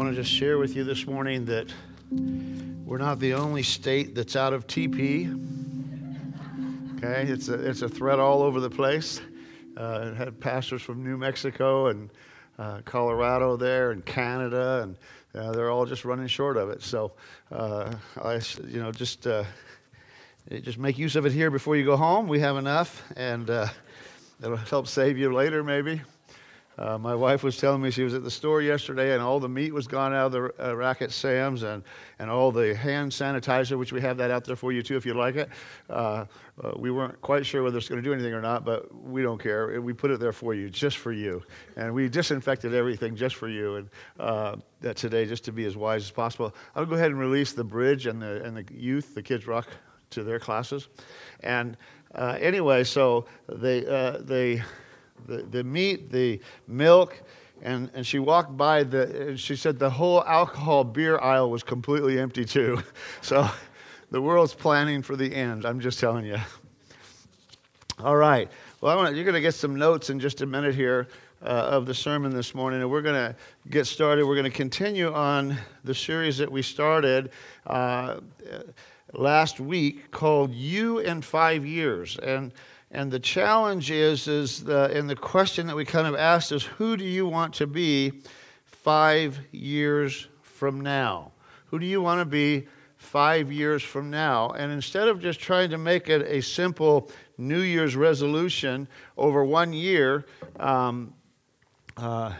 want to just share with you this morning that we're not the only state that's out of TP. Okay, it's a, it's a threat all over the place. Uh, had pastors from New Mexico and uh, Colorado there and Canada, and uh, they're all just running short of it. So, uh, I, you know, just uh, just make use of it here before you go home. We have enough, and uh, it'll help save you later, maybe. Uh, my wife was telling me she was at the store yesterday and all the meat was gone out of the uh, rack at Sam's and, and all the hand sanitizer, which we have that out there for you too if you'd like it. Uh, uh we weren't quite sure whether it's going to do anything or not, but we don't care. We put it there for you, just for you. And we disinfected everything just for you. And uh, that today, just to be as wise as possible, I'll go ahead and release the bridge and the, and the youth, the kids rock to their classes. And uh, anyway, so they, they, the, the meat, the milk, and, and she walked by the, and she said the whole alcohol beer aisle was completely empty too. So the world's planning for the end, I'm just telling you. All right. Well, want, you're going to get some notes in just a minute here uh, of the sermon this morning, and we're going to get started. We're going to continue on the series that we started uh, last week called You in Five Years. And and the challenge is, is the, and the question that we kind of asked is, who do you want to be five years from now? Who do you want to be five years from now? And instead of just trying to make it a simple New Year's resolution over one year, um, uh,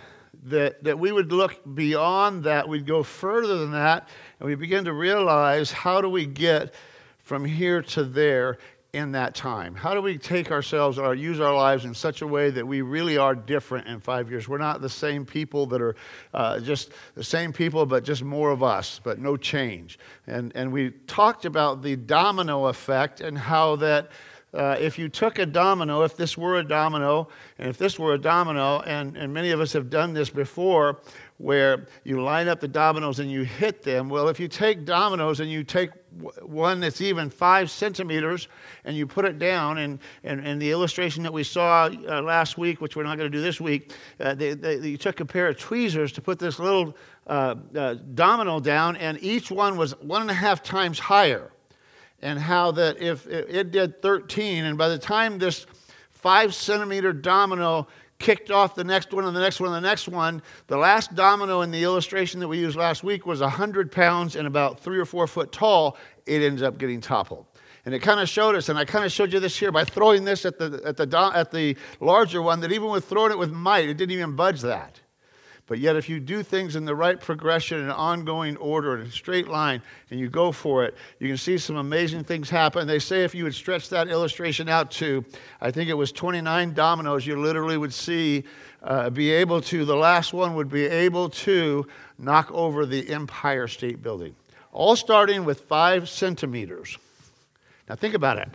that, that we would look beyond that, we'd go further than that, and we begin to realize how do we get from here to there in that time? How do we take ourselves or use our lives in such a way that we really are different in five years? We're not the same people that are uh, just the same people, but just more of us, but no change. And, and we talked about the domino effect and how that. Uh, if you took a domino, if this were a domino, and if this were a domino, and, and many of us have done this before, where you line up the dominoes and you hit them. Well, if you take dominoes and you take one that's even five centimeters and you put it down, and, and, and the illustration that we saw uh, last week, which we're not going to do this week, uh, they, they, you took a pair of tweezers to put this little uh, uh, domino down, and each one was one and a half times higher. And how that if it did 13, and by the time this five centimeter domino kicked off the next one and the next one and the next one. The last domino in the illustration that we used last week was 100 pounds and about three or four foot tall. It ends up getting toppled. And it kind of showed us, and I kind of showed you this here by throwing this at the, at, the, at the larger one, that even with throwing it with might, it didn't even budge that. But yet, if you do things in the right progression and ongoing order in a straight line and you go for it, you can see some amazing things happen. They say if you would stretch that illustration out to, I think it was 29 dominoes, you literally would see, uh, be able to, the last one would be able to knock over the Empire State Building. All starting with five centimeters. Now, think about it.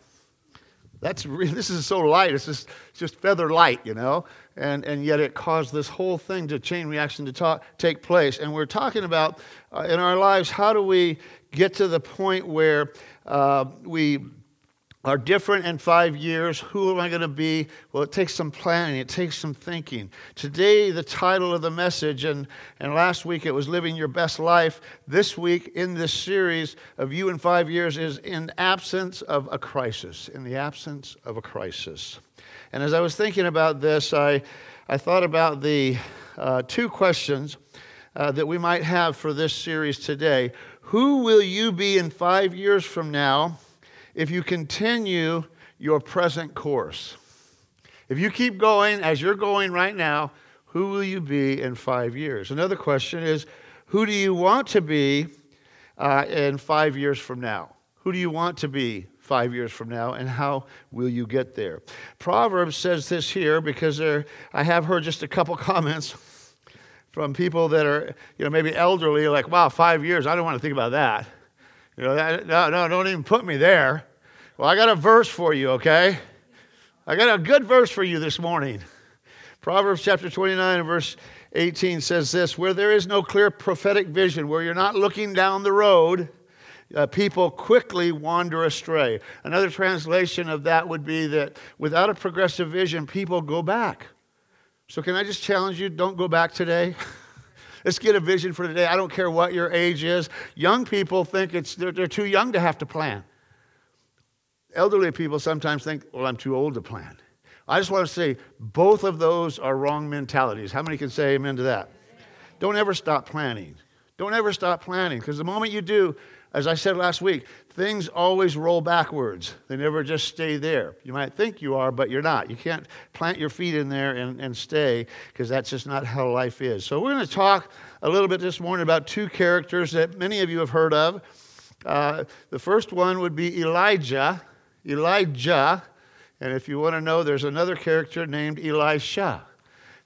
That's really, this is so light. It's just, it's just feather light, you know? And, and yet it caused this whole thing to chain reaction to talk, take place. And we're talking about uh, in our lives, how do we get to the point where uh, we are different in five years. Who am I going to be? Well, it takes some planning, it takes some thinking. Today, the title of the message, and, and last week it was Living Your Best Life. This week, in this series of You in Five Years, is In Absence of a Crisis. In the Absence of a Crisis. And as I was thinking about this, I, I thought about the uh, two questions uh, that we might have for this series today. Who will you be in five years from now? if you continue your present course. If you keep going as you're going right now, who will you be in five years? Another question is who do you want to be uh, in five years from now? Who do you want to be five years from now, and how will you get there? Proverbs says this here because there, I have heard just a couple comments from people that are, you know, maybe elderly, like, wow, five years, I don't want to think about that. You know, that, no, no, don't even put me there. Well, I got a verse for you, okay? I got a good verse for you this morning. Proverbs chapter 29 and verse 18 says this Where there is no clear prophetic vision, where you're not looking down the road, uh, people quickly wander astray. Another translation of that would be that without a progressive vision, people go back. So, can I just challenge you? Don't go back today. Let's get a vision for today. I don't care what your age is. Young people think it's, they're, they're too young to have to plan. Elderly people sometimes think, well, I'm too old to plan. I just want to say both of those are wrong mentalities. How many can say amen to that? Don't ever stop planning. Don't ever stop planning because the moment you do, as I said last week, things always roll backwards. They never just stay there. You might think you are, but you're not. You can't plant your feet in there and, and stay because that's just not how life is. So, we're going to talk a little bit this morning about two characters that many of you have heard of. Uh, the first one would be Elijah. Elijah. And if you want to know, there's another character named Elisha.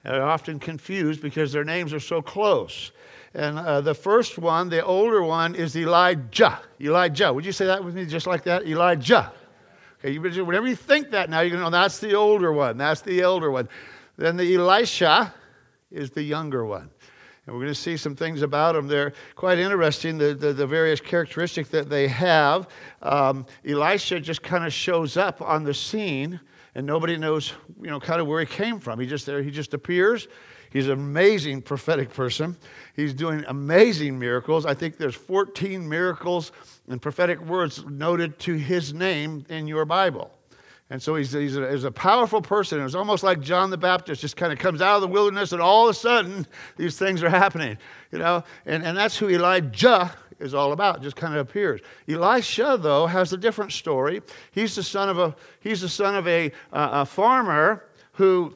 They're often confused because their names are so close. And uh, the first one, the older one, is Elijah. Elijah. Would you say that with me just like that? Elijah. Okay, you, whenever you think that now, you're going to know that's the older one. That's the elder one. Then the Elisha is the younger one. And we're going to see some things about them. They're quite interesting, the, the, the various characteristics that they have. Um, Elisha just kind of shows up on the scene, and nobody knows, you know, kind of where he came from. He just there, he just appears. He's an amazing prophetic person. He's doing amazing miracles. I think there's 14 miracles and prophetic words noted to his name in your Bible. And so he's, he's, a, he's a powerful person. It was almost like John the Baptist just kind of comes out of the wilderness and all of a sudden these things are happening, you know? And, and that's who Elijah is all about, just kind of appears. Elisha, though, has a different story. He's the son of a, he's the son of a, uh, a farmer who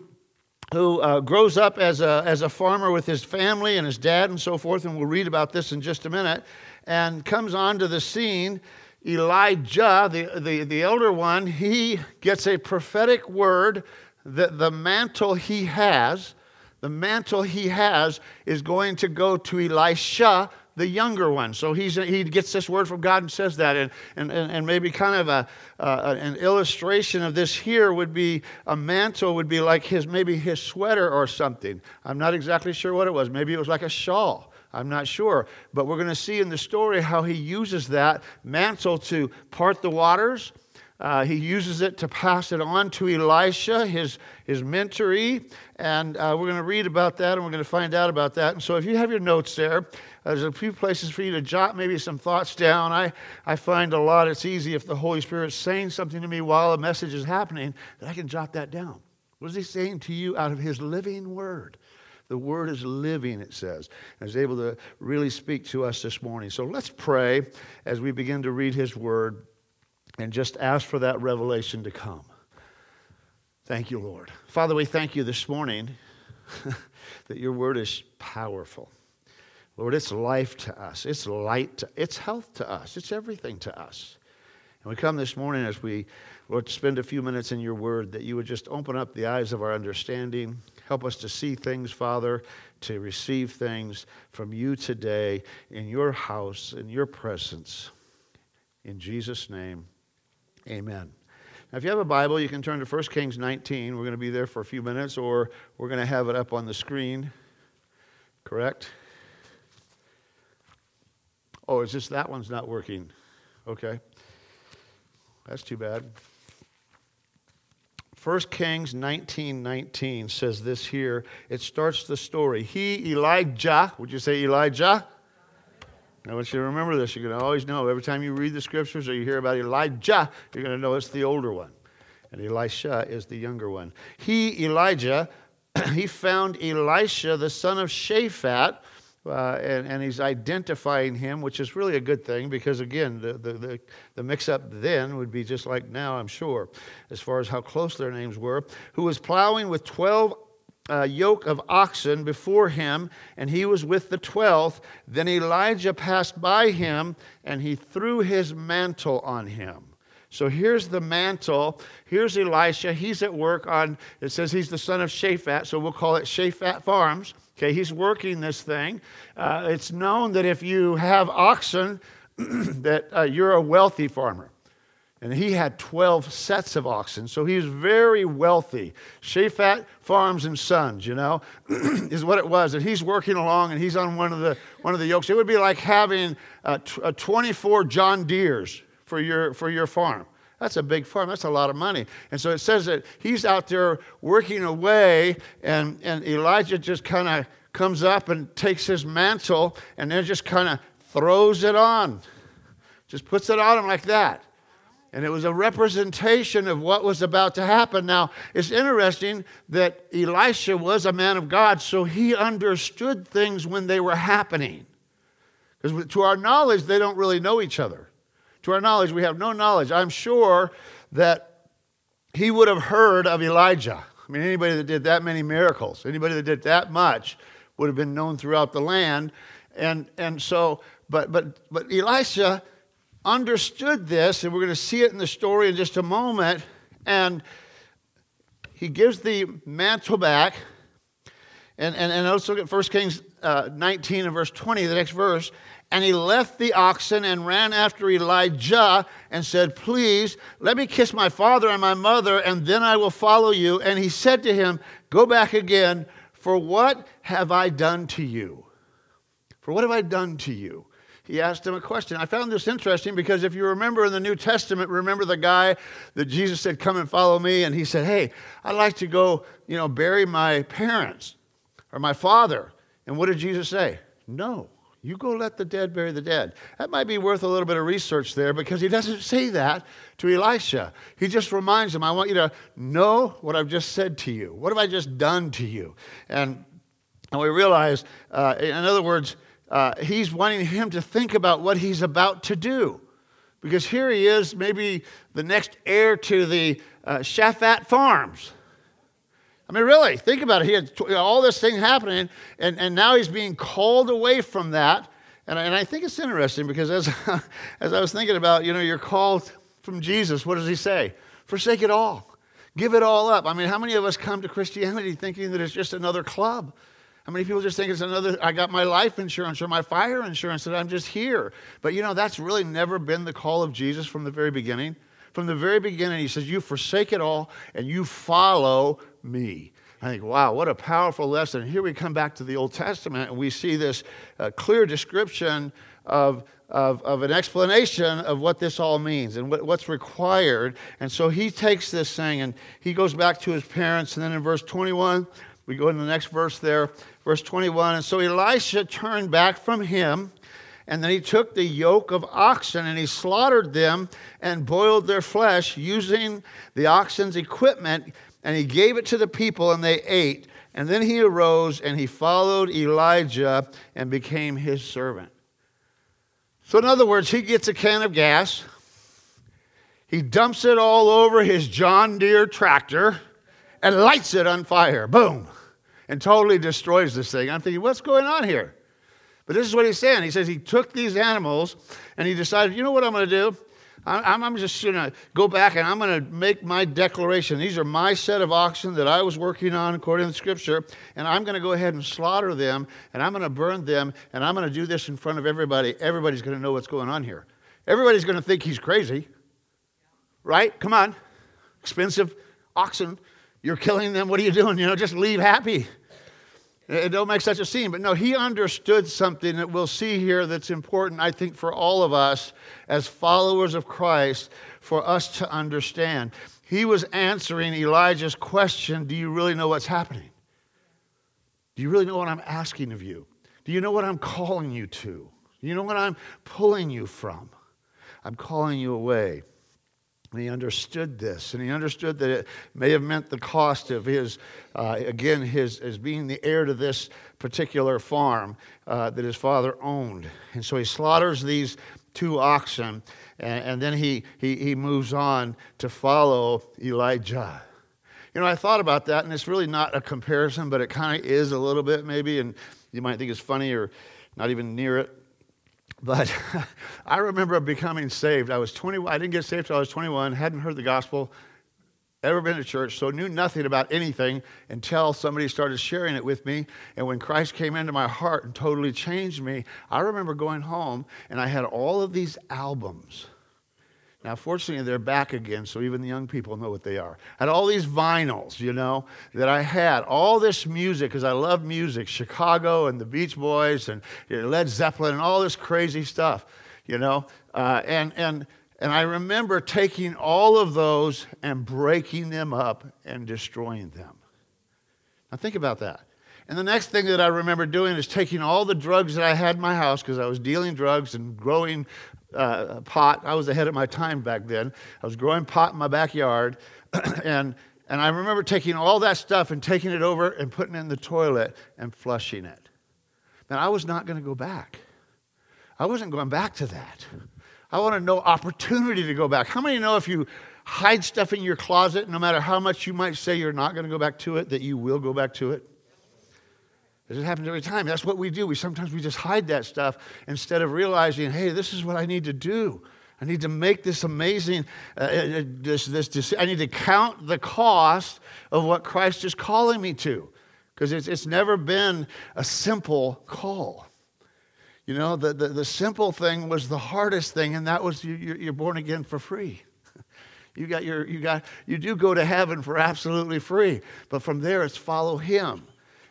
who uh, grows up as a, as a farmer with his family and his dad and so forth, and we'll read about this in just a minute, and comes onto the scene. Elijah, the, the, the elder one, he gets a prophetic word that the mantle he has, the mantle he has, is going to go to Elisha, the younger one. So he's, he gets this word from God and says that. And, and, and maybe kind of a, uh, an illustration of this here would be a mantle would be like his, maybe his sweater or something. I'm not exactly sure what it was. Maybe it was like a shawl. I'm not sure. But we're going to see in the story how he uses that mantle to part the waters. Uh, he uses it to pass it on to Elisha, his, his mentoree. And uh, we're going to read about that and we're going to find out about that. And so if you have your notes there, there's a few places for you to jot maybe some thoughts down. I, I find a lot it's easy if the Holy Spirit's saying something to me while a message is happening that I can jot that down. What is he saying to you out of his living word? The word is living, it says, and is able to really speak to us this morning. So let's pray as we begin to read his word and just ask for that revelation to come. Thank you, Lord. Father, we thank you this morning that your word is powerful. Lord, it's life to us. It's light. To, it's health to us. It's everything to us. And we come this morning as we, Lord, spend a few minutes in your word that you would just open up the eyes of our understanding. Help us to see things, Father, to receive things from you today in your house, in your presence. In Jesus' name, amen. Now, if you have a Bible, you can turn to 1 Kings 19. We're going to be there for a few minutes, or we're going to have it up on the screen. Correct? Oh, it's just that one's not working. Okay. That's too bad. 1 Kings 19 19 says this here. It starts the story. He, Elijah, would you say Elijah? I want you to remember this. You're going to always know every time you read the scriptures or you hear about Elijah, you're going to know it's the older one. And Elisha is the younger one. He, Elijah, he found Elisha, the son of Shaphat, uh, and, and, he's identifying him, which is really a good thing because, again, the, the, the, the mix up then would be just like now, I'm sure, as far as how close their names were, who was plowing with 12 uh, yoke of oxen before him, and he was with the twelfth. Then Elijah passed by him, and he threw his mantle on him. So here's the mantle. Here's Elisha. He's at work on, it says he's the son of Shaphat, so we'll call it Shaphat Farms. Okay, he's working this thing. Uh, it's known that if you have oxen, that uh, you're a wealthy farmer. And he had 12 sets of oxen, so he was very wealthy. Shaphat Farms and Sons, you know, is what it was. And he's working along and he's on one of the, one of the yokes. It would be like having a, a 24 John Deeres for your, for your farm. That's a big farm. That's a lot of money. And so it says that he's out there working away, and, and Elijah just kind of comes up and takes his mantle and then just kind of throws it on. Just puts it on him like that. And it was a representation of what was about to happen. Now, it's interesting that Elisha was a man of God, so he understood things when they were happening. Because to our knowledge, they don't really know each other. To our knowledge, we have no knowledge. I'm sure that he would have heard of Elijah. I mean, anybody that did that many miracles, anybody that did that much, would have been known throughout the land. And, and so, but, but, but Elisha understood this, and we're going to see it in the story in just a moment. And he gives the mantle back. And, and, and let's look at 1 Kings uh, 19 and verse 20, the next verse. And he left the oxen and ran after Elijah and said, Please, let me kiss my father and my mother, and then I will follow you. And he said to him, Go back again, for what have I done to you? For what have I done to you? he asked him a question. I found this interesting because if you remember in the New Testament, remember the guy that Jesus said, Come and follow me? And he said, Hey, I'd like to go, you know, bury my parents or my father. And what did Jesus say? No. You go let the dead bury the dead. That might be worth a little bit of research there because he doesn't say that to Elisha. He just reminds him, I want you to know what I've just said to you. What have I just done to you? And, and we realize, uh, in other words, uh, he's wanting him to think about what he's about to do. Because here he is, maybe the next heir to the uh, Shaphat Farms. I mean, really, think about it. He had all this thing happening, and, and now he's being called away from that. And I, and I think it's interesting because as, as I was thinking about, you know, you're called from Jesus, what does he say? Forsake it all. Give it all up. I mean, how many of us come to Christianity thinking that it's just another club? How many people just think it's another, I got my life insurance or my fire insurance that I'm just here? But you know, that's really never been the call of Jesus from the very beginning. From the very beginning, he says, You forsake it all and you follow me. I think, wow, what a powerful lesson. Here we come back to the Old Testament and we see this uh, clear description of, of, of, an explanation of what this all means and what, what's required. And so he takes this thing and he goes back to his parents. And then in verse 21, we go into the next verse there, verse 21. And so Elisha turned back from him, and then he took the yoke of oxen and he slaughtered them and boiled their flesh using the oxen's equipment, and he gave it to the people, and they ate. And then he arose and he followed Elijah and became his servant. So, in other words, he gets a can of gas, he dumps it all over his John Deere tractor and lights it on fire. Boom. And totally destroys this thing. I'm thinking, what's going on here? But this is what he's saying. He says he took these animals and he decided, you know what I'm going to do? I'm, I'm just going to go back and I'm going to make my declaration. These are my set of oxen that I was working on according to the scripture, and I'm going to go ahead and slaughter them, and I'm going to burn them, and I'm going to do this in front of everybody. Everybody's going to know what's going on here. Everybody's going to think he's crazy, right? Come on. Expensive oxen you're killing them. What are you doing? You know, just leave happy. It don't make such a scene. But no, he understood something that we'll see here that's important, I think, for all of us as followers of Christ, for us to understand. He was answering Elijah's question Do you really know what's happening? Do you really know what I'm asking of you? Do you know what I'm calling you to? Do you know what I'm pulling you from? I'm calling you away. And he understood this, and he understood that it may have meant the cost of his, uh, again, his as being the heir to this particular farm uh, that his father owned. And so he slaughters these two oxen, and, and then he, he, he moves on to follow Elijah. You know, I thought about that, and it's really not a comparison, but it kind of is a little bit, maybe, and you might think it's funny or not even near it. But I remember becoming saved. I was 21. I didn't get saved until I was 21, hadn't heard the gospel, ever been to church, so knew nothing about anything until somebody started sharing it with me. And when Christ came into my heart and totally changed me, I remember going home and I had all of these albums now, fortunately, they're back again, so even the young people know what they are. I had all these vinyls, you know, that I had, all this music, because I love music Chicago and the Beach Boys and Led Zeppelin and all this crazy stuff, you know. Uh, and, and, and I remember taking all of those and breaking them up and destroying them. Now, think about that. And the next thing that I remember doing is taking all the drugs that I had in my house because I was dealing drugs and growing uh, pot. I was ahead of my time back then. I was growing pot in my backyard. and, and I remember taking all that stuff and taking it over and putting it in the toilet and flushing it. And I was not going to go back. I wasn't going back to that. I wanted no opportunity to go back. How many know if you hide stuff in your closet, no matter how much you might say you're not going to go back to it, that you will go back to it? It happens every time. That's what we do. We sometimes we just hide that stuff instead of realizing, hey, this is what I need to do. I need to make this amazing, uh, uh this, this, this, I need to count the cost of what Christ is calling me to. Because it's, it's never been a simple call. You know, the, the, the, simple thing was the hardest thing, and that was you, you're born again for free. You got your, you got, you do go to heaven for absolutely free, but from there it's follow Him.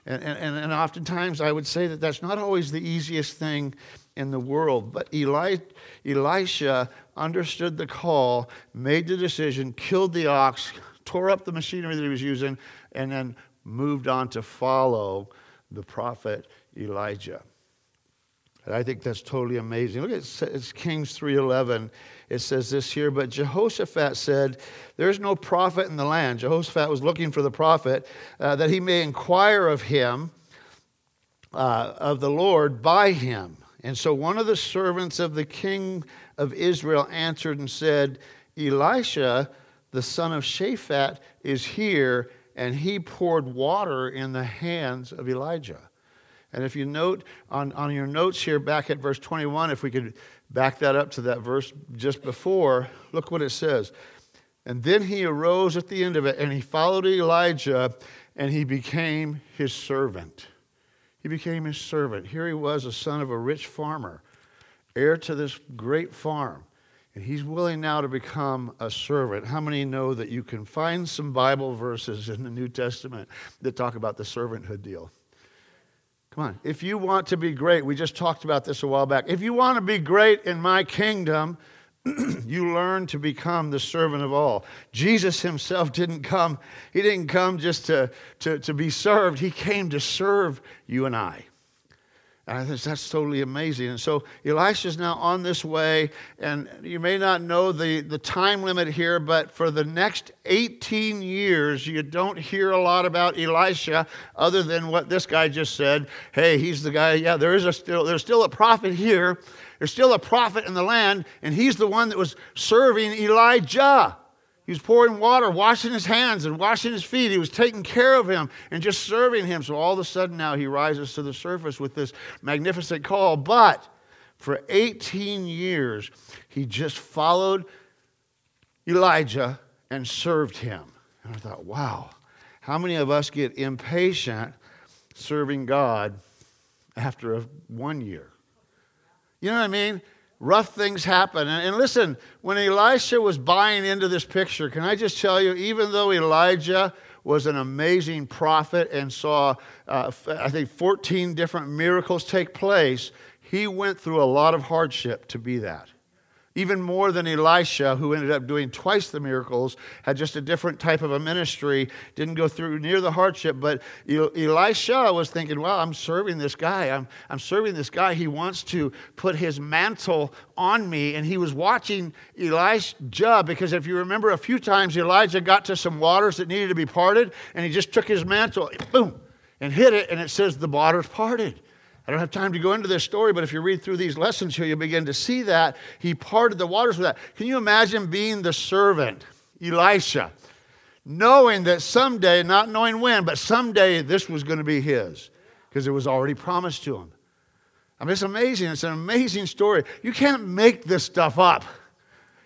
And, and, and oftentimes I would say that that's not always the easiest thing in the world. But Eli, Elisha understood the call, made the decision, killed the ox, tore up the machinery that he was using, and then moved on to follow the prophet Elijah. And I think that's totally amazing. Look at it's Kings 3:11. It says this here, but Jehoshaphat said, "There's no prophet in the land." Jehoshaphat was looking for the prophet uh, that he may inquire of him, uh, of the Lord, by him. And so one of the servants of the king of Israel answered and said, "Elisha, the son of Shaphat, is here, and he poured water in the hands of Elijah." And if you note on, on your notes here back at verse 21, if we could back that up to that verse just before, look what it says. And then he arose at the end of it and he followed Elijah and he became his servant. He became his servant. Here he was, a son of a rich farmer, heir to this great farm. And he's willing now to become a servant. How many know that you can find some Bible verses in the New Testament that talk about the servanthood deal? Come on. If you want to be great, we just talked about this a while back. If you want to be great in my kingdom, you learn to become the servant of all. Jesus himself didn't come, he didn't come just to, to, to be served, he came to serve you and I. And I think that's totally amazing. And so Elisha's now on this way, and you may not know the, the time limit here, but for the next 18 years, you don't hear a lot about Elisha other than what this guy just said. Hey, he's the guy, yeah, there is a still, there's still a prophet here. There's still a prophet in the land, and he's the one that was serving Elijah. He was pouring water, washing his hands and washing his feet. He was taking care of him and just serving him. So all of a sudden now he rises to the surface with this magnificent call. But for 18 years, he just followed Elijah and served him. And I thought, wow, how many of us get impatient serving God after one year? You know what I mean? Rough things happen. And, and, listen, when Elisha was buying into this picture, can I just tell you, even though Elijah was an amazing prophet and saw, uh, I think, 14 different miracles take place, he went through a lot of hardship to be that even more than Elisha, who ended up doing twice the miracles, had just a different type of a ministry, didn't go through near the hardship. But Elisha was thinking, well, I'm serving this guy. I'm, I'm serving this guy. He wants to put his mantle on me. And he was watching Elijah because if you remember a few times, Elijah got to some waters that needed to be parted, and he just took his mantle, boom, and hit it, and it says the waters parted. I don't have time to go into this story, but if you read through these lessons here, you'll begin to see that he parted the waters with that. Can you imagine being the servant, Elisha, knowing that someday, not knowing when, but someday this was going to be his because it was already promised to him? I mean, it's amazing. It's an amazing story. You can't make this stuff up.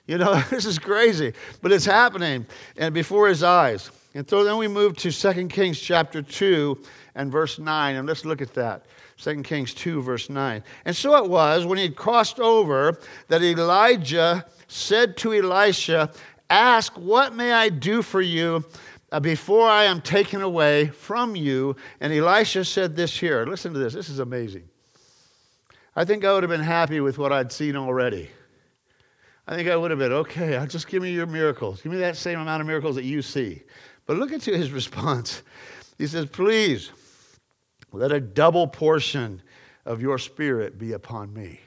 You know, this is crazy, but it's happening and before his eyes. And so then we move to 2 Kings chapter 2 and verse 9, and let's look at that. 2 Kings 2, verse 9. And so it was when he crossed over that Elijah said to Elisha, Ask, what may I do for you uh, before I am taken away from you? And Elisha said this here. Listen to this. This is amazing. I think I would have been happy with what I'd seen already. I think I would have been, okay, just give me your miracles. Give me that same amount of miracles that you see. But look at his response. He says, Please, Let a double portion of your spirit be upon me.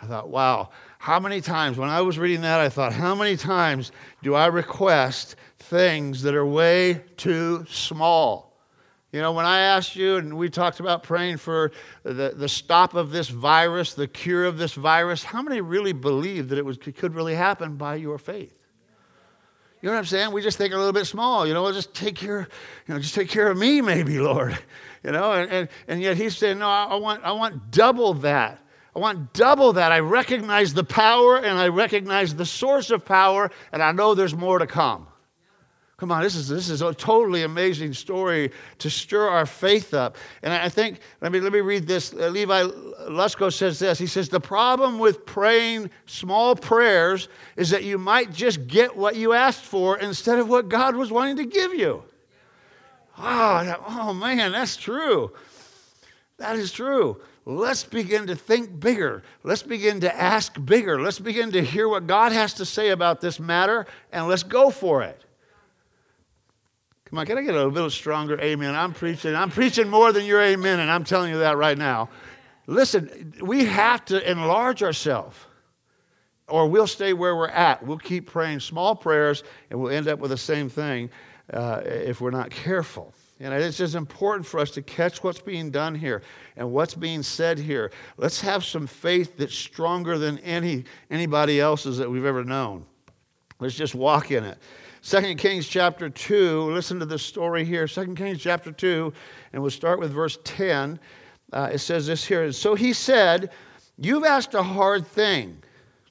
I thought, wow, how many times, when I was reading that, I thought, how many times do I request things that are way too small? You know, when I asked you and we talked about praying for the, the stop of this virus, the cure of this virus, how many really believe that it was, could really happen by your faith? You know what I'm saying? We just think a little bit small. You know, just take care, you know, just take care of me, maybe, Lord. You know, and, and, and yet he's saying, no, I want, I want double that. I want double that. I recognize the power and I recognize the source of power, and I know there's more to come. Come on, this is, this is a totally amazing story to stir our faith up. And I think, let me, let me read this. Uh, Levi Lusko says this. He says, The problem with praying small prayers is that you might just get what you asked for instead of what God was wanting to give you. Oh, oh man, that's true. That is true. Let's begin to think bigger. Let's begin to ask bigger. Let's begin to hear what God has to say about this matter, and let's go for it. Come on, can I get a little stronger amen? I'm preaching. I'm preaching more than your amen, and I'm telling you that right now. Listen, we have to enlarge ourselves, or we'll stay where we're at. We'll keep praying small prayers, and we'll end up with the same thing uh, if we're not careful. And it's just important for us to catch what's being done here and what's being said here. Let's have some faith that's stronger than any, anybody else's that we've ever known. Let's just walk in it. 2 Kings chapter 2, listen to this story here. 2 Kings chapter 2, and we'll start with verse 10. Uh, it says this here So he said, You've asked a hard thing.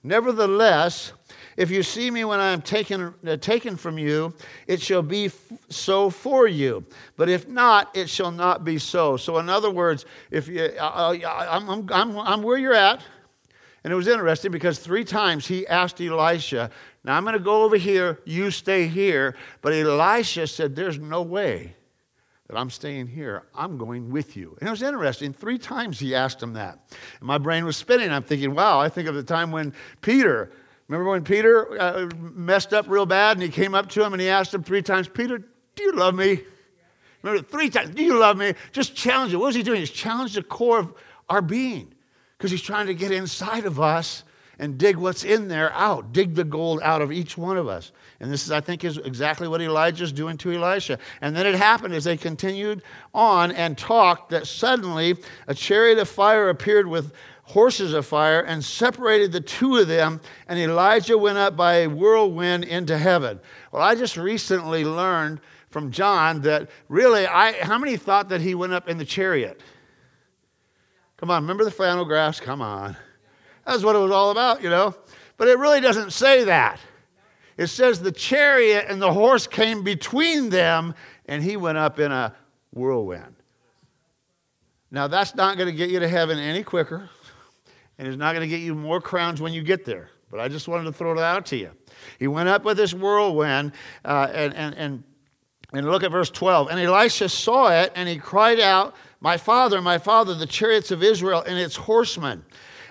Nevertheless, if you see me when I am taken, uh, taken from you, it shall be f- so for you. But if not, it shall not be so. So, in other words, if you, uh, I'm, I'm, I'm, I'm where you're at. And it was interesting because three times he asked Elisha, now I'm going to go over here, you stay here. But Elisha said, There's no way that I'm staying here. I'm going with you. And it was interesting. Three times he asked him that. And my brain was spinning. I'm thinking, wow, I think of the time when Peter, remember when Peter uh, messed up real bad and he came up to him and he asked him three times, Peter, do you love me? Remember, three times, do you love me? Just challenge it. What was he doing? He's challenged the core of our being because he's trying to get inside of us and dig what's in there out. Dig the gold out of each one of us. And this is, I think, is exactly what Elijah's doing to Elisha. And then it happened as they continued on and talked that suddenly a chariot of fire appeared with horses of fire and separated the two of them, and Elijah went up by a whirlwind into heaven. Well, I just recently learned from John that really, I, how many thought that he went up in the chariot? Come on, remember the flannel graphs? Come on. That's what it was all about, you know. But it really doesn't say that. It says the chariot and the horse came between them, and he went up in a whirlwind. Now, that's not going to get you to heaven any quicker, and it's not going to get you more crowns when you get there. But I just wanted to throw it out to you. He went up with this whirlwind, uh, and, and, and, and look at verse 12. And Elisha saw it, and he cried out, My father, my father, the chariots of Israel and its horsemen.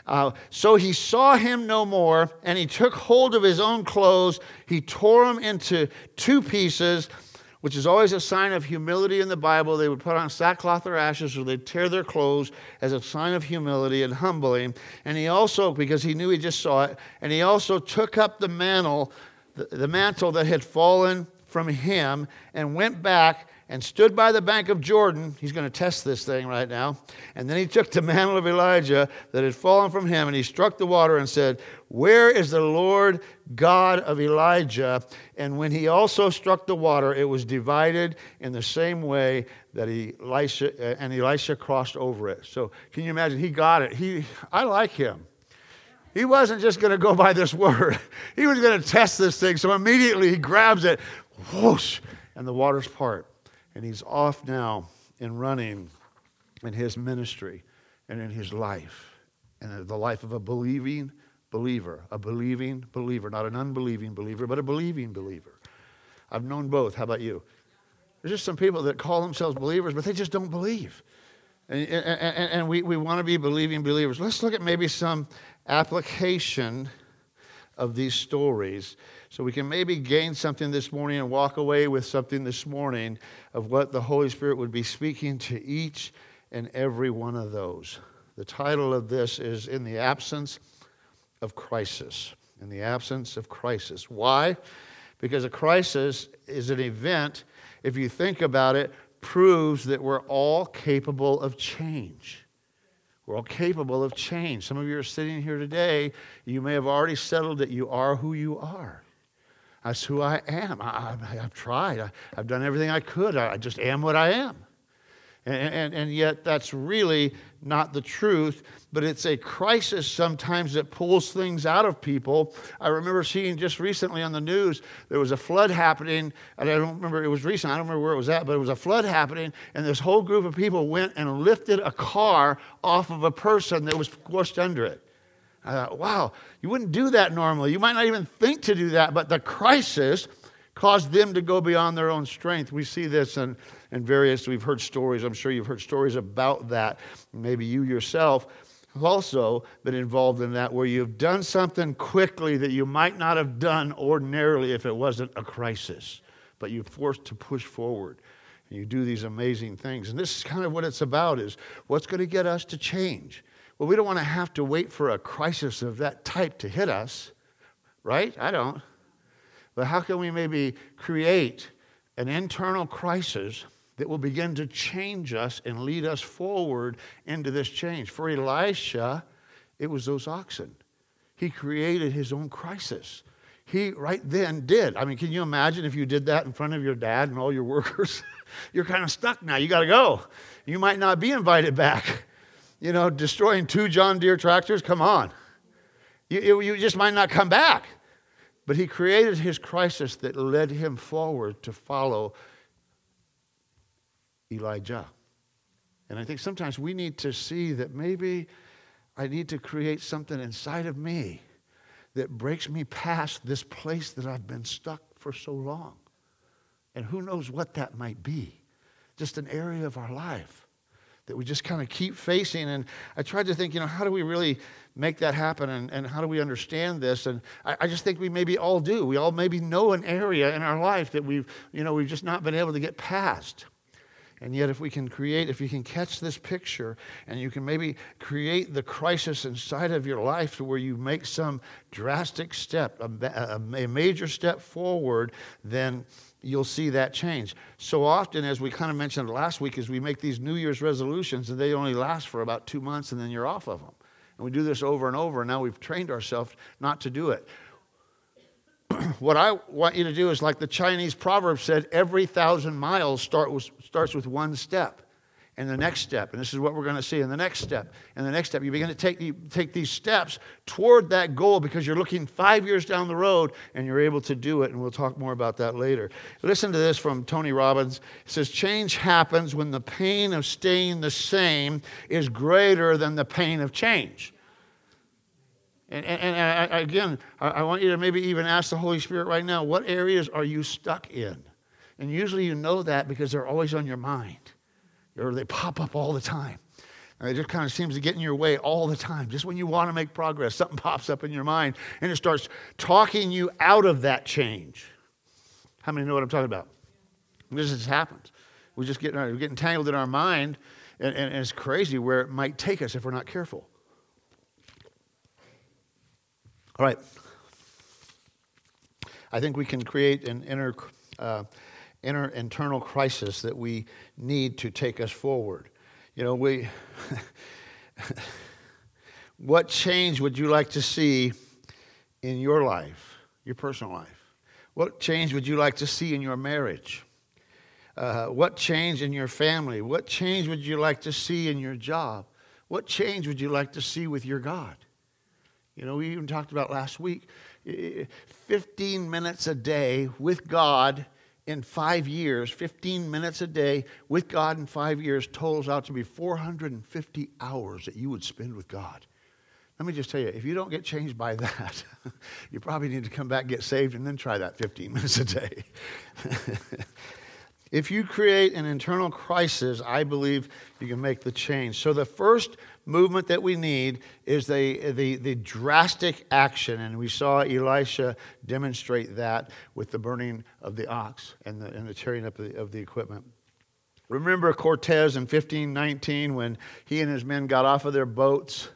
Uh, so he saw him no more, and he took hold of his own clothes. He tore them into two pieces, which is always a sign of humility in the Bible. They would put on sackcloth or ashes, or they'd tear their clothes as a sign of humility and humbling. And he also, because he knew he just saw it, and he also took up the mantle, the, the mantle that had fallen from him, and went back and stood by the bank of Jordan. He's going to test this thing right now. And then he took the mantle of Elijah that had fallen from him and he struck the water and said, Where is the Lord God of Elijah? And when he also struck the water, it was divided in the same way that Elisha uh, and Elisha crossed over it. So can you imagine? He got it. He, I like him. He wasn't just going to go by this word. He was going to test this thing. So immediately he grabs it, whoosh, and the waters part and he's off now and running in his ministry and in his life and the life of a believing believer, a believing believer, not an unbelieving believer, but a believing believer. I've known both. How about you? There's just some people that call themselves believers, but they just don't believe. And, and, and we, we want to be believing believers. Let's look at maybe some application of these stories so we can maybe gain something this morning and walk away with something this morning of what the Holy Spirit would be speaking to each and every one of those. The title of this is In the Absence of Crisis. In the Absence of Crisis. Why? Because a crisis is an event, if you think about it, proves that we're all capable of change. We're all capable of change. Some of you are sitting here today, you may have already settled that you are who you are. That's who I am. I, have tried. I, have done everything I could. I just am what I am. And, and, and, yet, that's really not the truth, but it's a crisis sometimes that pulls things out of people. I remember seeing just recently on the news there was a flood happening, and I don't remember, it was recent, I don't remember where it was at, but it was a flood happening, and this whole group of people went and lifted a car off of a person that was squished under it. I thought, wow, you wouldn't do that normally. You might not even think to do that, but the crisis caused them to go beyond their own strength. We see this in, in various, we've heard stories, I'm sure you've heard stories about that. Maybe you yourself have also been involved in that, where you've done something quickly that you might not have done ordinarily if it wasn't a crisis, but you're forced to push forward. And you do these amazing things. And this is kind of what it's about is what's going to get us to change? Well, we don't want to have to wait for a crisis of that type to hit us, right? I don't. But how can we maybe create an internal crisis that will begin to change us and lead us forward into this change? For Elisha, it was those oxen. He created his own crisis. He right then did. I mean, can you imagine if you did that in front of your dad and all your workers? You're kind of stuck now. You got to go. You might not be invited back. You know, destroying two John Deere tractors, come on. You, you just might not come back. But he created his crisis that led him forward to follow Elijah. And I think sometimes we need to see that maybe I need to create something inside of me that breaks me past this place that I've been stuck for so long. And who knows what that might be? Just an area of our life that we just kind of keep facing. And I tried to think, you know, how do we really make that happen and, and how do we understand this? And I, I, just think we maybe all do. We all maybe know an area in our life that we've, you know, we've just not been able to get past. And yet, if we can create, if you can catch this picture and you can maybe create the crisis inside of your life to where you make some drastic step, a, a, a major step forward, then you'll see that change. So often, as we kind of mentioned last week, is we make these New Year's resolutions and they only last for about two months and then you're off of them. And we do this over and over, and now we've trained ourselves not to do it. what I want you to do is like the Chinese proverb said every thousand miles start with, starts with one step and the next step. And this is what we're going to see in the next step. And the next step, you begin to take, you take these steps toward that goal because you're looking five years down the road and you're able to do it. And we'll talk more about that later. Listen to this from Tony Robbins. It says, Change happens when the pain of staying the same is greater than the pain of change. And, and, and I, again, I, I want you to maybe even ask the Holy Spirit right now, what areas are you stuck in? And usually you know that because they're always on your mind or they pop up all the time. And it just kind of seems to get in your way all the time. Just when you want to make progress, something pops up in your mind and it starts talking you out of that change. How many know what I'm talking about? This just happens. We just get, we get entangled in our mind, and, and, and it's crazy where it might take us if we're not careful. All right. I think we can create an inner uh, inner internal crisis that we need to take us forward. You know, we. what change would you like to see in your life, your personal life? What change would you like to see in your marriage? Uh, what change in your family? What change would you like to see in your job? What change would you like to see with your God? You know, we even talked about last week 15 minutes a day with God in five years, 15 minutes a day with God in five years, totals out to be 450 hours that you would spend with God. Let me just tell you, if you don't get changed by that, you probably need to come back, get saved, and then try that 15 minutes a day. if you create an internal crisis, I believe you can make the change. So the first movement that we need is the, the, the drastic action. And we saw Elisha demonstrate that with the burning of the ox and the, and the tearing up of the, of the equipment. Remember Cortez in 1519 when he and his men got off of their boats?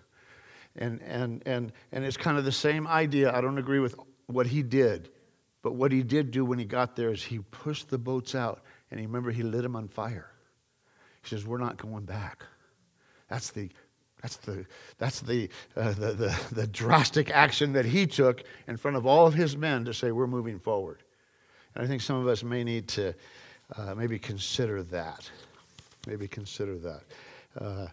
And, and, and, and it's kind of the same idea. I don't agree with what he did. But what he did do when he got there is he pushed the boats out. And he remember he lit them on fire. He says, We're not going back. That's the that's the, that's the, uh, the, the, the, drastic action that he took in front of all of his men to say, we're moving forward. And I think some of us may need to uh, maybe consider that. Maybe consider that. Uh,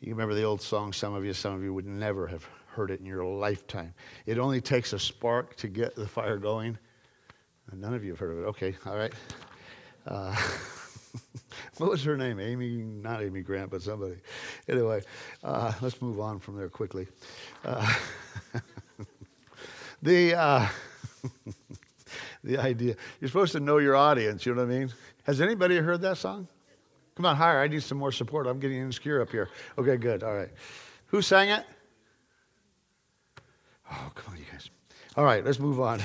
you remember the old song, some of you, some of you would never have heard it in your lifetime. It only takes a spark to get the fire going. And none of you have heard of it. Okay, all right. What was her name? Amy, not Amy Grant, but somebody. Anyway, uh, let's move on from there quickly. Uh, the, uh, the idea, you're supposed to know your audience, you know what I mean? Has anybody heard that song? Come on, higher. I need some more support. I'm getting insecure up here. Okay, good. All right. Who sang it? Oh, come on, you guys. All right, let's move on.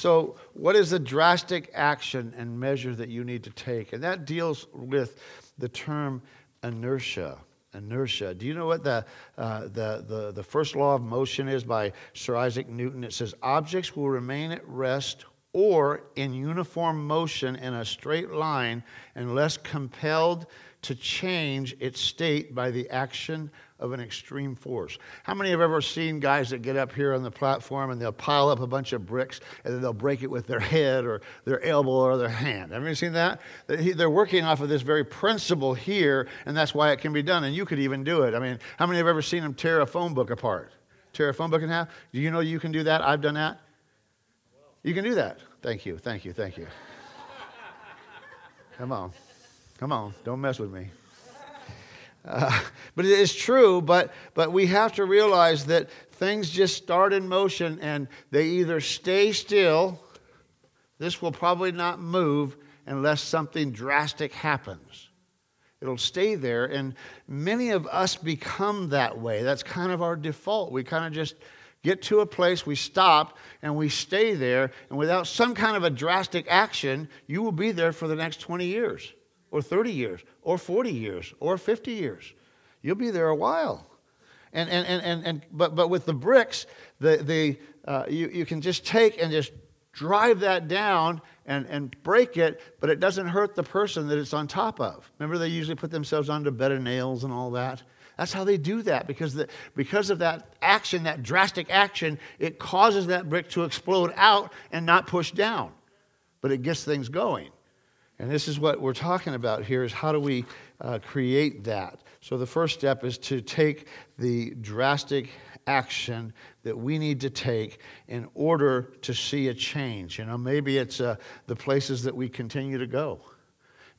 So, what is the drastic action and measure that you need to take? And that deals with the term inertia. Inertia. Do you know what the, uh, the, the, the first law of motion is by Sir Isaac Newton? It says, Objects will remain at rest or in uniform motion in a straight line unless compelled to change its state by the action of an extreme force. How many have ever seen guys that get up here on the platform and they'll pile up a bunch of bricks and then they'll break it with their head or their elbow or their hand? Have you seen that? They're working off of this very principle here, and that's why it can be done. And you could even do it. I mean, how many have ever seen them tear a phone book apart? Tear a phone book in half? Do you know you can do that? I've done that. You can do that. Thank you, thank you, thank you. Come on. Come on. Don't mess with me. Uh, but it is true, but, but we have to realize that things just start in motion and they either stay still, this will probably not move unless something drastic happens. It'll stay there, and many of us become that way. That's kind of our default. We kind of just get to a place, we stop, and we stay there, and without some kind of a drastic action, you will be there for the next 20 years or 30 years or 40 years or 50 years. You'll be there a while. And, and, and, and, and but, but with the bricks, the, the, uh, you, you can just take and just drive that down and, and break it, but it doesn't hurt the person that it's on top of. Remember, they usually put themselves on a bed of nails and all that? That's how they do that because, the, because of that action, that drastic action, it causes that brick to explode out and not push down. But it gets things going. And this is what we're talking about here is how do we uh, create that? So the first step is to take the drastic action that we need to take in order to see a change. You know, maybe it's uh, the places that we continue to go.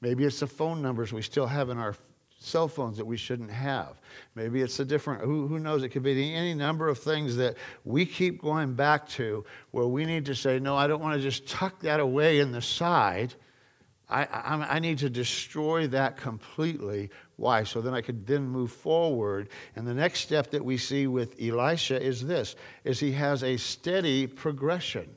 Maybe it's the phone numbers we still have in our cell phones that we shouldn't have. Maybe it's a different, who, who knows? It could be any number of things that we keep going back to where we need to say, no, I don't want to just tuck that away in the side. I, I, I, need to destroy that completely. Why? So then I could then move forward. And the next step that we see with Elisha is this, is he has a steady progression.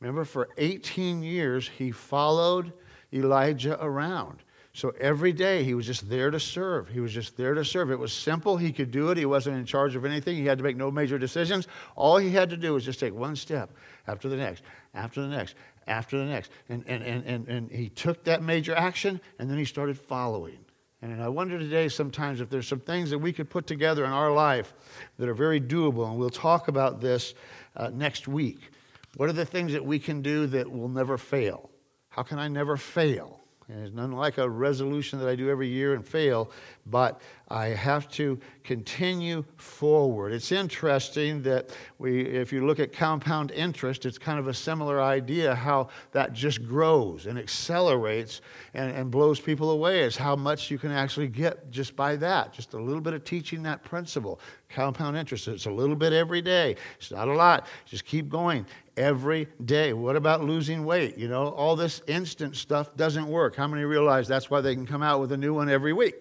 Remember, for 18 years, he followed Elijah around. So every day he was just there to serve. He was just there to serve. It was simple. He could do it. He wasn't in charge of anything. He had to make no major decisions. All he had to do was just take one step after the next, after the next, after the next. And, and, and, and, and he took that major action and then he started following. And I wonder today sometimes if there's some things that we could put together in our life that are very doable. And we'll talk about this uh, next week. What are the things that we can do that will never fail? How can I never fail? And it's none like a resolution that I do every year and fail, but I have to continue forward. It's interesting that we, if you look at compound interest, it's kind of a similar idea how that just grows and accelerates and, and blows people away, is how much you can actually get just by that. Just a little bit of teaching that principle. Compound interest, it's a little bit every day. It's not a lot. Just keep going every day. What about losing weight? You know, all this instant stuff doesn't work. How many realize that's why they can come out with a new one every week?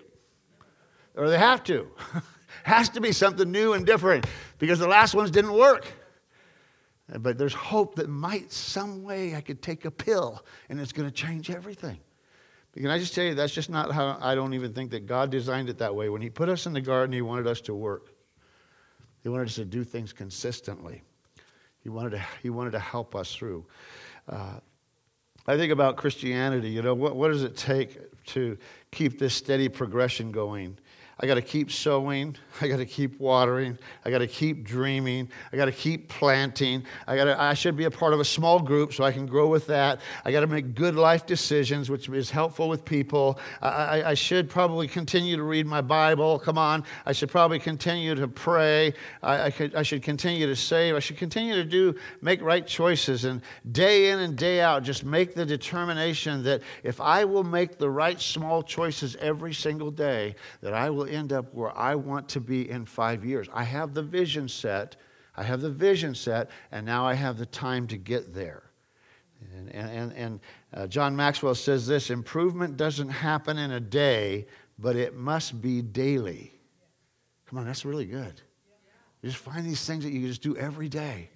Or they have to. Has to be something new and different because the last ones didn't work. But there's hope that might some way I could take a pill and it's going to change everything. Can I just tell you, that's just not how I don't even think that God designed it that way. When He put us in the garden, He wanted us to work, He wanted us to do things consistently. He wanted to, he wanted to help us through. Uh, I think about Christianity, you know, what, what does it take to keep this steady progression going? I got to keep sowing. I got to keep watering. I got to keep dreaming. I got to keep planting. I got I should be a part of a small group so I can grow with that. I got to make good life decisions, which is helpful with people. I, I, I, should probably continue to read my Bible. Come on. I should probably continue to pray. I, I, could, I should continue to save. I should continue to do, make right choices. And day in and day out, just make the determination that if I will make the right small choices every single day, that I will will end up where I want to be in five years. I have the vision set. I have the vision set, and now I have the time to get there. And, and, and uh, John Maxwell says this improvement doesn't happen in a day, but it must be daily. Come on, that's really good. You just find these things that you just do every day.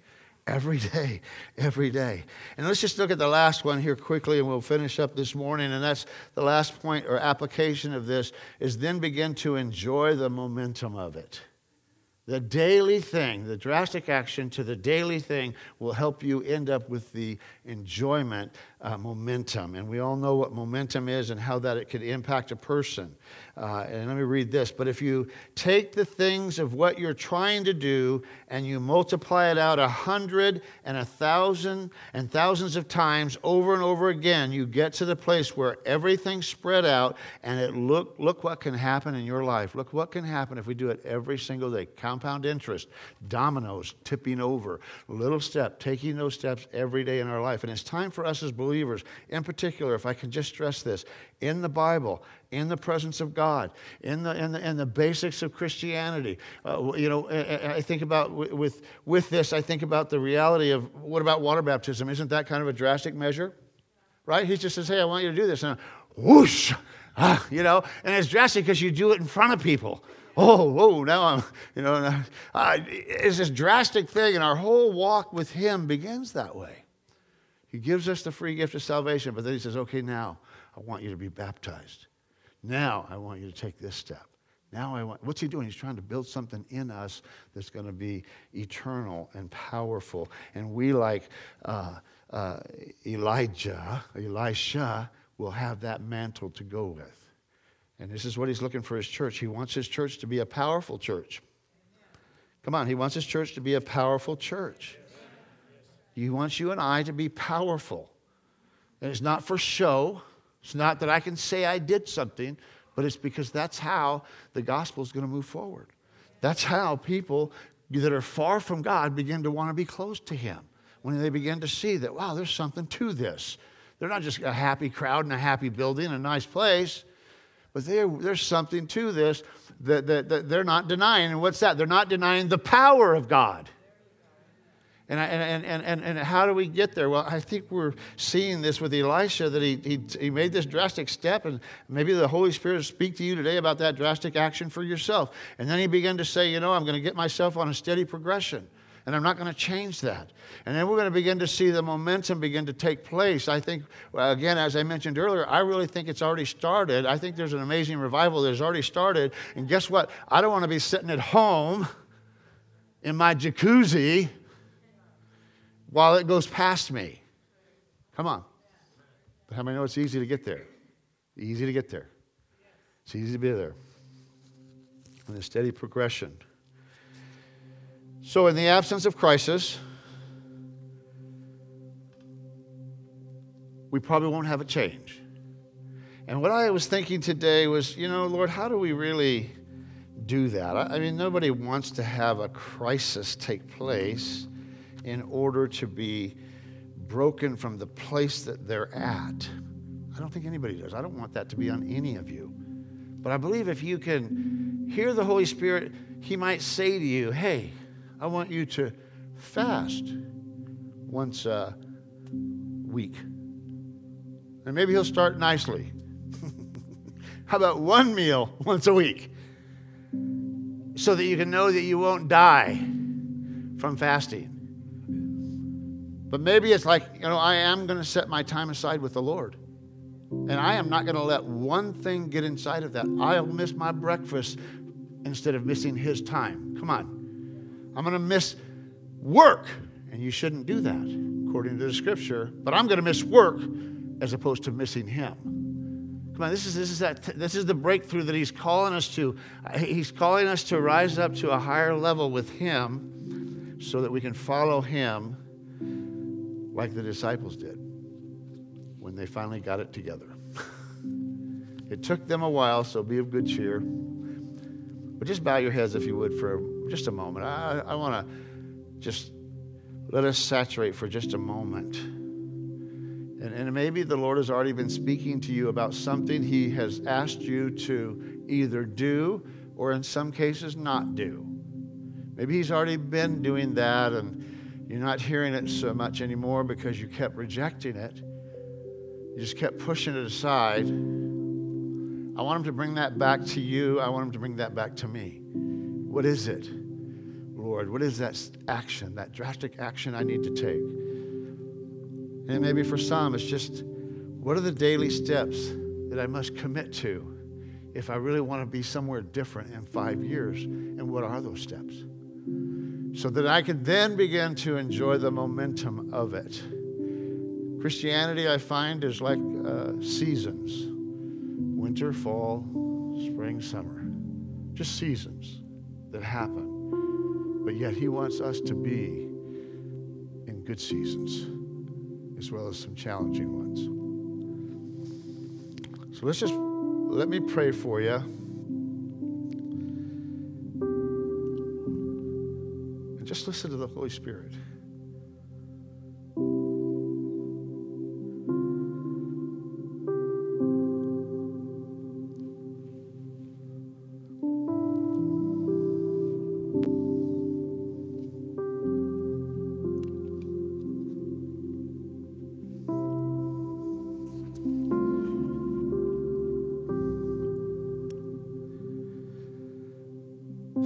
Every day, every day. And let's just look at the last one here quickly and we'll finish up this morning. And that's the last point or application of this is then begin to enjoy the momentum of it. The daily thing, the drastic action to the daily thing will help you end up with the enjoyment uh, momentum. And we all know what momentum is and how that it could impact a person. Uh, and let me read this. But if you take the things of what you're trying to do and you multiply it out a hundred and a thousand and thousands of times over and over again, you get to the place where everything's spread out and it look, look what can happen in your life. Look what can happen if we do it every single day. Compound interest, dominoes tipping over, little step, taking those steps every day in our life. And it's time for us as believers, in particular, if I can just stress this, in the Bible, in the presence of God, in the, in the, in the basics of Christianity. Uh, you know, I, I think about with, with this, I think about the reality of what about water baptism? Isn't that kind of a drastic measure? Right? He just says, hey, I want you to do this. And whoosh, ah, you know, and it's drastic because you do it in front of people. Oh, whoa, now I'm, you know, it's this drastic thing, and our whole walk with Him begins that way. He gives us the free gift of salvation, but then He says, okay, now I want you to be baptized. Now I want you to take this step. Now I want, what's he doing? He's trying to build something in us that's going to be eternal and powerful. And we, like uh, uh, Elijah, Elisha, will have that mantle to go with. And this is what he's looking for his church. He wants his church to be a powerful church. Come on, he wants his church to be a powerful church. He wants you and I to be powerful. And it's not for show, it's not that I can say I did something, but it's because that's how the gospel is going to move forward. That's how people that are far from God begin to want to be close to Him. When they begin to see that, wow, there's something to this. They're not just a happy crowd in a happy building, a nice place, but there's something to this that, that, that they're not denying. And what's that? They're not denying the power of God. And, I, and, and, and, and how do we get there? Well, I think we're seeing this with Elisha that he, he, he made this drastic step, and maybe the Holy Spirit will speak to you today about that drastic action for yourself. And then he began to say, You know, I'm going to get myself on a steady progression, and I'm not going to change that. And then we're going to begin to see the momentum begin to take place. I think, again, as I mentioned earlier, I really think it's already started. I think there's an amazing revival that has already started. And guess what? I don't want to be sitting at home in my jacuzzi while it goes past me. Come on. But how many know it's easy to get there? Easy to get there. It's easy to be there. And a steady progression. So, in the absence of crisis, we probably won't have a change. And what I was thinking today was, you know, Lord, how do we really do that? I mean, nobody wants to have a crisis take place in order to be broken from the place that they're at. I don't think anybody does. I don't want that to be on any of you. But I believe if you can hear the Holy Spirit, He might say to you, Hey, I want you to fast once a week. And maybe He'll start nicely. How about one meal once a week? So that you can know that you won't die from fasting. But maybe it's like, you know, I am going to set my time aside with the Lord. And I am not going to let one thing get inside of that. I'll miss my breakfast instead of missing his time. Come on. I'm going to miss work, and you shouldn't do that according to the scripture, but I'm going to miss work as opposed to missing him. Come on, this is, this, is that, this is the breakthrough that he's calling us to. He's calling us to rise up to a higher level with him so that we can follow him like the disciples did when they finally got it together. it took them a while, so be of good cheer. But just bow your heads, if you would, for just a moment. I, I want to just let us saturate for just a moment. And, and maybe the Lord has already been speaking to you about something He has asked you to either do or, in some cases, not do. Maybe He's already been doing that and you're not hearing it so much anymore because you kept rejecting it. You just kept pushing it aside. I want Him to bring that back to you. I want Him to bring that back to me. What is it? Lord? What is that action, that drastic action I need to take? And maybe for some, it's just what are the daily steps that I must commit to if I really want to be somewhere different in five years? And what are those steps? So that I can then begin to enjoy the momentum of it. Christianity, I find, is like uh, seasons winter, fall, spring, summer. Just seasons that happen. But yet, He wants us to be in good seasons as well as some challenging ones. So let's just let me pray for you. Just listen to the Holy Spirit.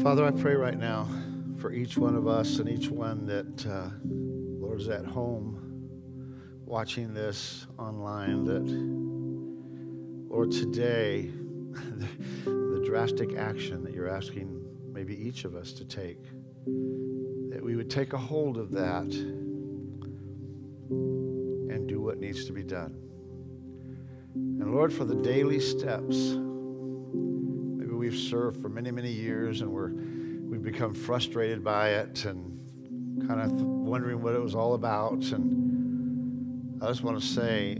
Father, I pray right now each one of us and each one that, uh, Lord, is at home watching this online, that, Lord, today, the, drastic action that you're asking maybe each of us to take, that we would take a hold of that and do what needs to be done. And Lord, for the daily steps, maybe we've served for many, many years, and we're, become frustrated by it and kind of wondering what it was all about. And I just want to say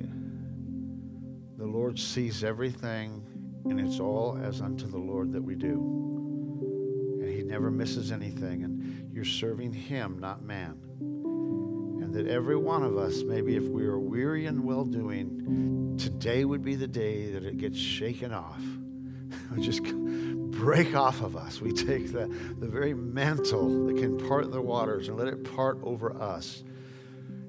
the Lord sees everything, and it's all as unto the Lord that we do. And He never misses anything, and you're serving Him, not man. And that every one of us, maybe if we are weary and well doing, today would be the day that it gets shaken off. just break off of us. We take the, the very mantle that can part the waters and let it part over us.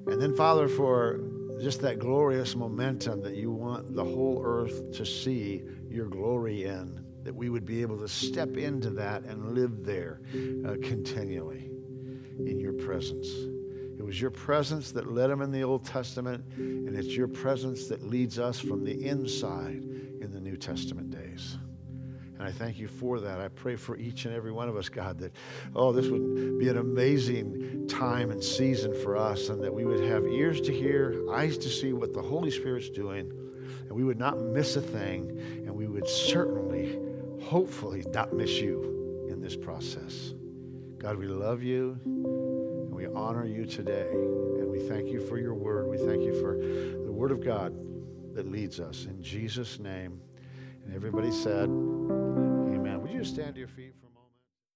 And then, Father, for just that glorious momentum that you want the whole earth to see your glory in, that we would be able to step into that and live there uh, continually in your presence. It was your presence that led them in the Old Testament, and it's your presence that leads us from the inside in the New Testament days. And I thank you for that. I pray for each and every one of us, God, that, oh, this would be an amazing time and season for us, and that we would have ears to hear, eyes to see what the Holy Spirit's doing, and we would not miss a thing, and we would certainly, hopefully, not miss you in this process. God, we love you, and we honor you today, and we thank you for your word. We thank you for the word of God that leads us. In Jesus' name. And everybody said, Amen. Would you stand to your feet for?